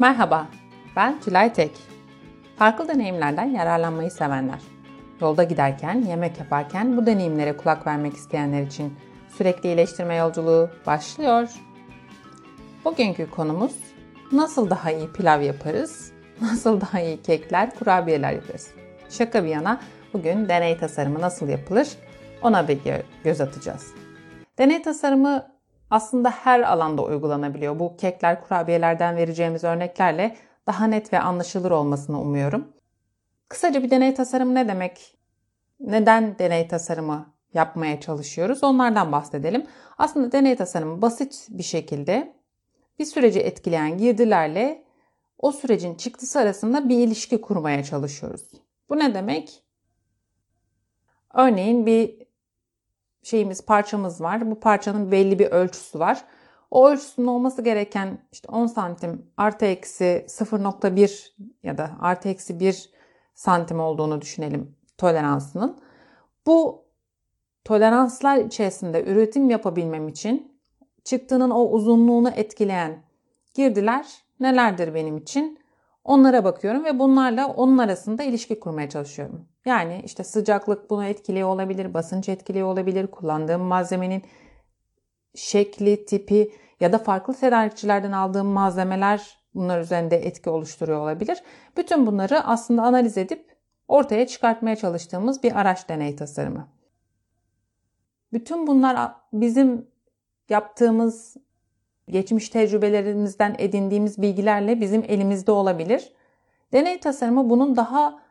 Merhaba, ben Tülay Tek. Farklı deneyimlerden yararlanmayı sevenler. Yolda giderken, yemek yaparken bu deneyimlere kulak vermek isteyenler için sürekli iyileştirme yolculuğu başlıyor. Bugünkü konumuz nasıl daha iyi pilav yaparız, nasıl daha iyi kekler, kurabiyeler yaparız. Şaka bir yana bugün deney tasarımı nasıl yapılır ona bir göz atacağız. Deney tasarımı aslında her alanda uygulanabiliyor. Bu kekler, kurabiyelerden vereceğimiz örneklerle daha net ve anlaşılır olmasını umuyorum. Kısaca bir deney tasarımı ne demek? Neden deney tasarımı yapmaya çalışıyoruz? Onlardan bahsedelim. Aslında deney tasarımı basit bir şekilde bir süreci etkileyen girdilerle o sürecin çıktısı arasında bir ilişki kurmaya çalışıyoruz. Bu ne demek? Örneğin bir şeyimiz, parçamız var. Bu parçanın belli bir ölçüsü var. O ölçüsünün olması gereken işte 10 santim artı eksi 0.1 ya da artı eksi 1 santim olduğunu düşünelim toleransının. Bu toleranslar içerisinde üretim yapabilmem için çıktının o uzunluğunu etkileyen girdiler nelerdir benim için? Onlara bakıyorum ve bunlarla onun arasında ilişki kurmaya çalışıyorum. Yani işte sıcaklık bunu etkiliyor olabilir, basınç etkiliyor olabilir, kullandığım malzemenin şekli, tipi ya da farklı tedarikçilerden aldığım malzemeler bunlar üzerinde etki oluşturuyor olabilir. Bütün bunları aslında analiz edip ortaya çıkartmaya çalıştığımız bir araç deney tasarımı. Bütün bunlar bizim yaptığımız geçmiş tecrübelerimizden edindiğimiz bilgilerle bizim elimizde olabilir. Deney tasarımı bunun daha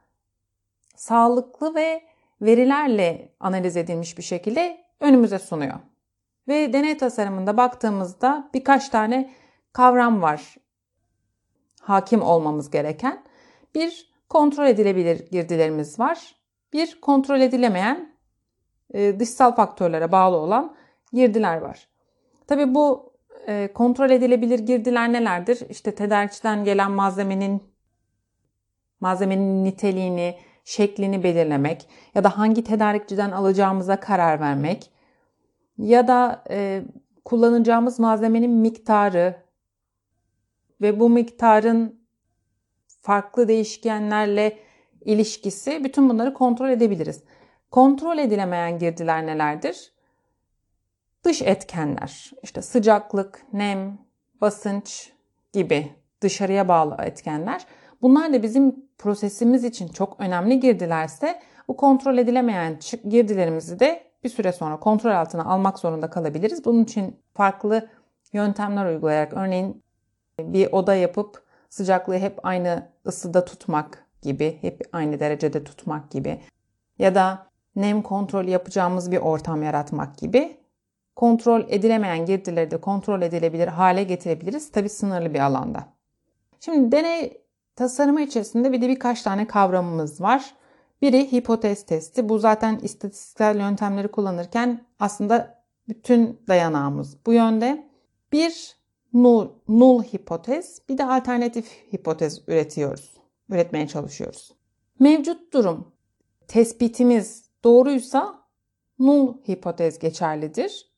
sağlıklı ve verilerle analiz edilmiş bir şekilde önümüze sunuyor. Ve deney tasarımında baktığımızda birkaç tane kavram var hakim olmamız gereken. Bir kontrol edilebilir girdilerimiz var. Bir kontrol edilemeyen e, dışsal faktörlere bağlı olan girdiler var. Tabi bu e, kontrol edilebilir girdiler nelerdir? İşte tedarikçiden gelen malzemenin malzemenin niteliğini, şeklini belirlemek ya da hangi tedarikçiden alacağımıza karar vermek ya da e, kullanacağımız malzemenin miktarı ve bu miktarın farklı değişkenlerle ilişkisi bütün bunları kontrol edebiliriz. Kontrol edilemeyen girdiler nelerdir? Dış etkenler, işte sıcaklık, nem, basınç gibi dışarıya bağlı etkenler. Bunlar da bizim prosesimiz için çok önemli girdilerse bu kontrol edilemeyen girdilerimizi de bir süre sonra kontrol altına almak zorunda kalabiliriz. Bunun için farklı yöntemler uygulayarak örneğin bir oda yapıp sıcaklığı hep aynı ısıda tutmak gibi, hep aynı derecede tutmak gibi ya da nem kontrolü yapacağımız bir ortam yaratmak gibi kontrol edilemeyen girdileri de kontrol edilebilir hale getirebiliriz. Tabi sınırlı bir alanda. Şimdi deney tasarımı içerisinde bir de birkaç tane kavramımız var. Biri hipotez testi. Bu zaten istatistiksel yöntemleri kullanırken aslında bütün dayanağımız bu yönde. Bir null, null hipotez, bir de alternatif hipotez üretiyoruz. Üretmeye çalışıyoruz. Mevcut durum tespitimiz doğruysa null hipotez geçerlidir.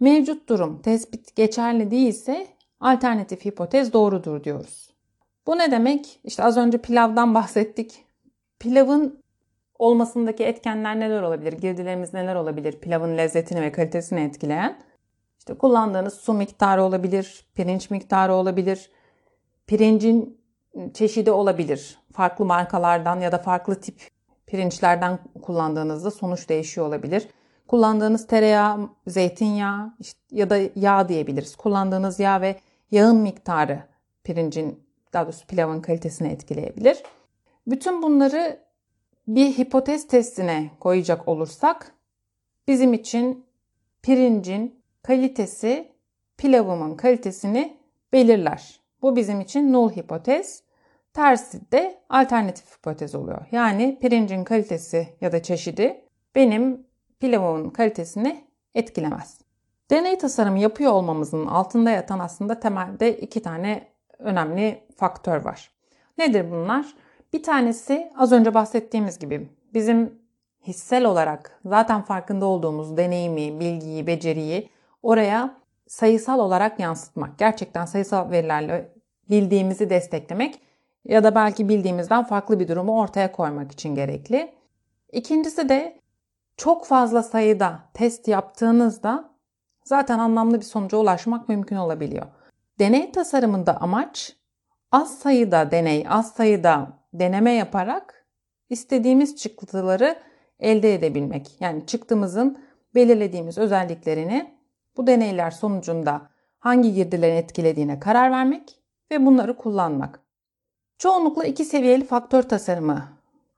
Mevcut durum tespit geçerli değilse alternatif hipotez doğrudur diyoruz. Bu ne demek? İşte az önce pilavdan bahsettik. Pilavın olmasındaki etkenler neler olabilir? Girdilerimiz neler olabilir? Pilavın lezzetini ve kalitesini etkileyen. İşte kullandığınız su miktarı olabilir, pirinç miktarı olabilir, pirincin çeşidi olabilir. Farklı markalardan ya da farklı tip pirinçlerden kullandığınızda sonuç değişiyor olabilir. Kullandığınız tereyağı, zeytinyağı işte ya da yağ diyebiliriz. Kullandığınız yağ ve yağın miktarı pirincin daha doğrusu pilavın kalitesini etkileyebilir. Bütün bunları bir hipotez testine koyacak olursak bizim için pirincin kalitesi pilavımın kalitesini belirler. Bu bizim için null hipotez. Tersi de alternatif hipotez oluyor. Yani pirincin kalitesi ya da çeşidi benim pilavımın kalitesini etkilemez. Deney tasarımı yapıyor olmamızın altında yatan aslında temelde iki tane önemli faktör var. Nedir bunlar? Bir tanesi az önce bahsettiğimiz gibi bizim hissel olarak zaten farkında olduğumuz deneyimi, bilgiyi, beceriyi oraya sayısal olarak yansıtmak. Gerçekten sayısal verilerle bildiğimizi desteklemek ya da belki bildiğimizden farklı bir durumu ortaya koymak için gerekli. İkincisi de çok fazla sayıda test yaptığınızda zaten anlamlı bir sonuca ulaşmak mümkün olabiliyor. Deney tasarımında amaç az sayıda deney, az sayıda deneme yaparak istediğimiz çıktıları elde edebilmek. Yani çıktımızın belirlediğimiz özelliklerini bu deneyler sonucunda hangi girdilerin etkilediğine karar vermek ve bunları kullanmak. Çoğunlukla iki seviyeli faktör tasarımı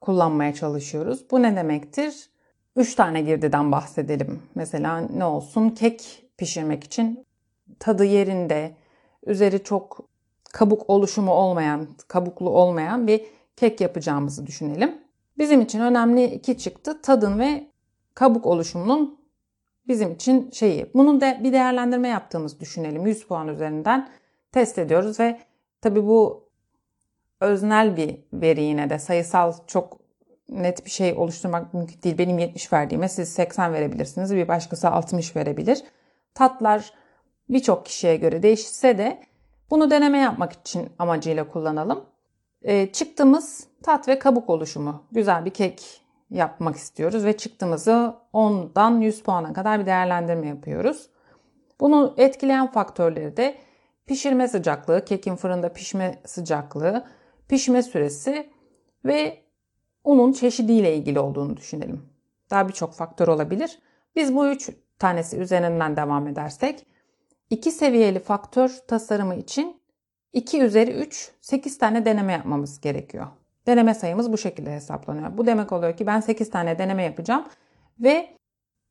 kullanmaya çalışıyoruz. Bu ne demektir? Üç tane girdiden bahsedelim. Mesela ne olsun? Kek pişirmek için tadı yerinde, üzeri çok kabuk oluşumu olmayan, kabuklu olmayan bir kek yapacağımızı düşünelim. Bizim için önemli iki çıktı tadın ve kabuk oluşumunun bizim için şeyi. Bunun da bir değerlendirme yaptığımızı düşünelim. 100 puan üzerinden test ediyoruz ve tabii bu öznel bir veri yine de sayısal çok net bir şey oluşturmak mümkün değil. Benim 70 verdiğime siz 80 verebilirsiniz. Bir başkası 60 verebilir. Tatlar birçok kişiye göre değişse de bunu deneme yapmak için amacıyla kullanalım. E, çıktığımız tat ve kabuk oluşumu. Güzel bir kek yapmak istiyoruz ve çıktığımızı 10'dan 100 puana kadar bir değerlendirme yapıyoruz. Bunu etkileyen faktörleri de pişirme sıcaklığı, kekin fırında pişme sıcaklığı, pişme süresi ve unun çeşidiyle ilgili olduğunu düşünelim. Daha birçok faktör olabilir. Biz bu üç tanesi üzerinden devam edersek iki seviyeli faktör tasarımı için 2 üzeri 3, 8 tane deneme yapmamız gerekiyor. Deneme sayımız bu şekilde hesaplanıyor. Bu demek oluyor ki ben 8 tane deneme yapacağım ve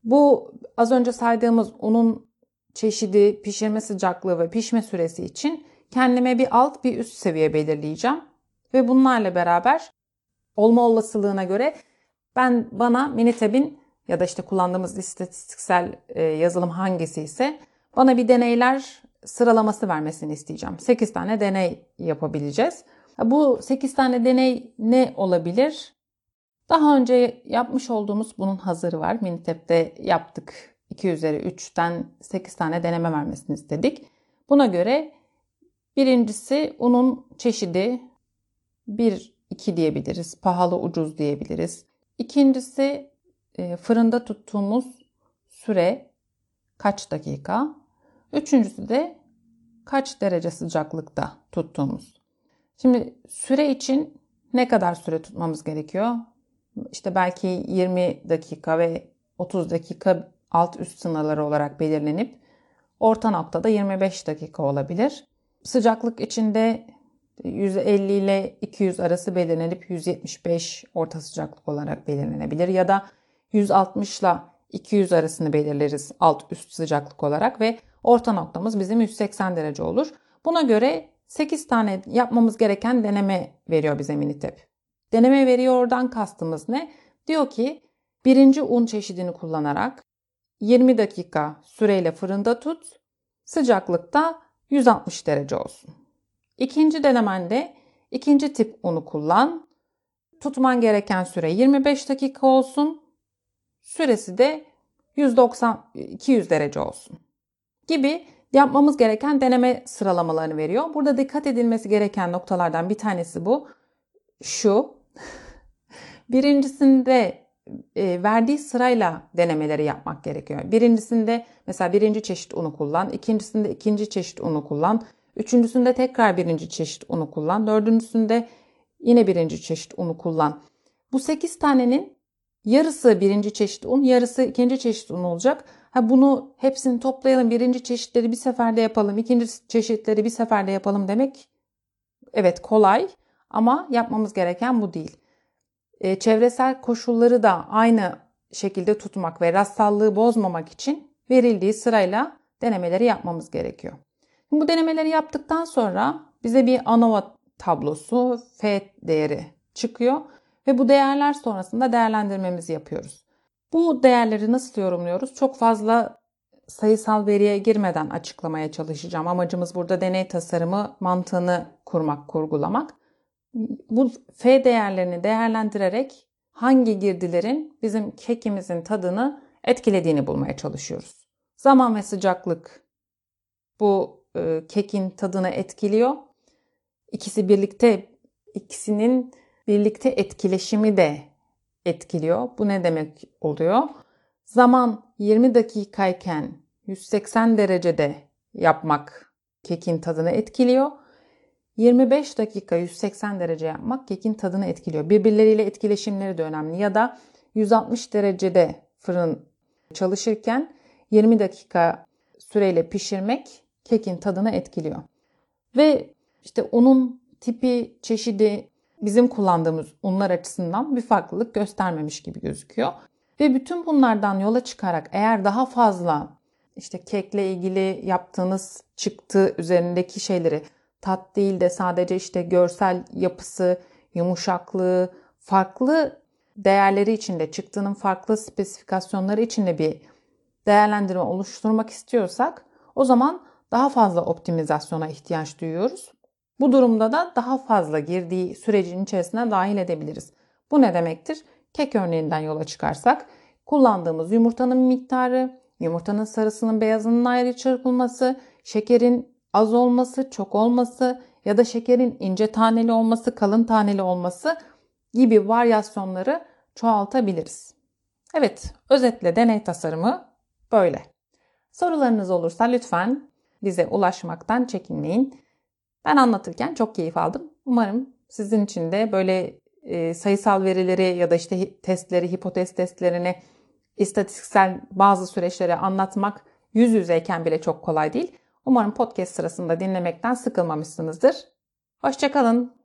bu az önce saydığımız unun çeşidi, pişirme sıcaklığı ve pişme süresi için kendime bir alt bir üst seviye belirleyeceğim. Ve bunlarla beraber olma olasılığına göre ben bana Minitab'in ya da işte kullandığımız istatistiksel e, yazılım hangisi ise bana bir deneyler sıralaması vermesini isteyeceğim. 8 tane deney yapabileceğiz. Bu 8 tane deney ne olabilir? Daha önce yapmış olduğumuz bunun hazırı var. Minitab'de yaptık. 2 üzeri 3'ten 8 tane deneme vermesini istedik. Buna göre birincisi unun çeşidi 1 2 diyebiliriz. Pahalı ucuz diyebiliriz. İkincisi e, fırında tuttuğumuz süre kaç dakika? Üçüncüsü de kaç derece sıcaklıkta tuttuğumuz. Şimdi süre için ne kadar süre tutmamız gerekiyor? İşte belki 20 dakika ve 30 dakika alt üst sınırları olarak belirlenip orta noktada 25 dakika olabilir. Sıcaklık içinde 150 ile 200 arası belirlenip 175 orta sıcaklık olarak belirlenebilir ya da 160 ile 200 arasını belirleriz alt üst sıcaklık olarak ve orta noktamız bizim 180 derece olur. Buna göre 8 tane yapmamız gereken deneme veriyor bize Minitep. Deneme veriyor oradan kastımız ne? Diyor ki birinci un çeşidini kullanarak 20 dakika süreyle fırında tut. Sıcaklıkta 160 derece olsun. İkinci denemende ikinci tip unu kullan. Tutman gereken süre 25 dakika olsun. Süresi de 190 200 derece olsun. Gibi yapmamız gereken deneme sıralamalarını veriyor. Burada dikkat edilmesi gereken noktalardan bir tanesi bu. Şu. Birincisinde e, verdiği sırayla denemeleri yapmak gerekiyor. Birincisinde mesela birinci çeşit unu kullan, ikincisinde ikinci çeşit unu kullan, üçüncüsünde tekrar birinci çeşit unu kullan, dördüncüsünde yine birinci çeşit unu kullan. Bu sekiz tanenin yarısı birinci çeşit un, yarısı ikinci çeşit un olacak. Ha bunu hepsini toplayalım, birinci çeşitleri bir seferde yapalım, ikinci çeşitleri bir seferde yapalım demek evet kolay ama yapmamız gereken bu değil. E, çevresel koşulları da aynı şekilde tutmak ve rastsallığı bozmamak için verildiği sırayla denemeleri yapmamız gerekiyor. Bu denemeleri yaptıktan sonra bize bir ANOVA tablosu F değeri çıkıyor ve bu değerler sonrasında değerlendirmemizi yapıyoruz. Bu değerleri nasıl yorumluyoruz? Çok fazla sayısal veriye girmeden açıklamaya çalışacağım. Amacımız burada deney tasarımı mantığını kurmak, kurgulamak bu F değerlerini değerlendirerek hangi girdilerin bizim kekimizin tadını etkilediğini bulmaya çalışıyoruz. Zaman ve sıcaklık bu e, kekin tadını etkiliyor. ikisi birlikte ikisinin birlikte etkileşimi de etkiliyor. Bu ne demek oluyor? Zaman 20 dakikayken 180 derecede yapmak kekin tadını etkiliyor. 25 dakika 180 derece yapmak kekin tadını etkiliyor. Birbirleriyle etkileşimleri de önemli. Ya da 160 derecede fırın çalışırken 20 dakika süreyle pişirmek kekin tadını etkiliyor. Ve işte unun tipi, çeşidi bizim kullandığımız unlar açısından bir farklılık göstermemiş gibi gözüküyor. Ve bütün bunlardan yola çıkarak eğer daha fazla işte kekle ilgili yaptığınız çıktı üzerindeki şeyleri tat değil de sadece işte görsel yapısı, yumuşaklığı, farklı değerleri içinde, çıktığının farklı spesifikasyonları içinde bir değerlendirme oluşturmak istiyorsak o zaman daha fazla optimizasyona ihtiyaç duyuyoruz. Bu durumda da daha fazla girdiği sürecin içerisine dahil edebiliriz. Bu ne demektir? Kek örneğinden yola çıkarsak kullandığımız yumurtanın miktarı, yumurtanın sarısının beyazının ayrı çırpılması, şekerin az olması, çok olması ya da şekerin ince taneli olması, kalın taneli olması gibi varyasyonları çoğaltabiliriz. Evet, özetle deney tasarımı böyle. Sorularınız olursa lütfen bize ulaşmaktan çekinmeyin. Ben anlatırken çok keyif aldım. Umarım sizin için de böyle e, sayısal verileri ya da işte testleri, hipotez testlerini, istatistiksel bazı süreçleri anlatmak yüz yüzeyken bile çok kolay değil. Umarım podcast sırasında dinlemekten sıkılmamışsınızdır. Hoşçakalın.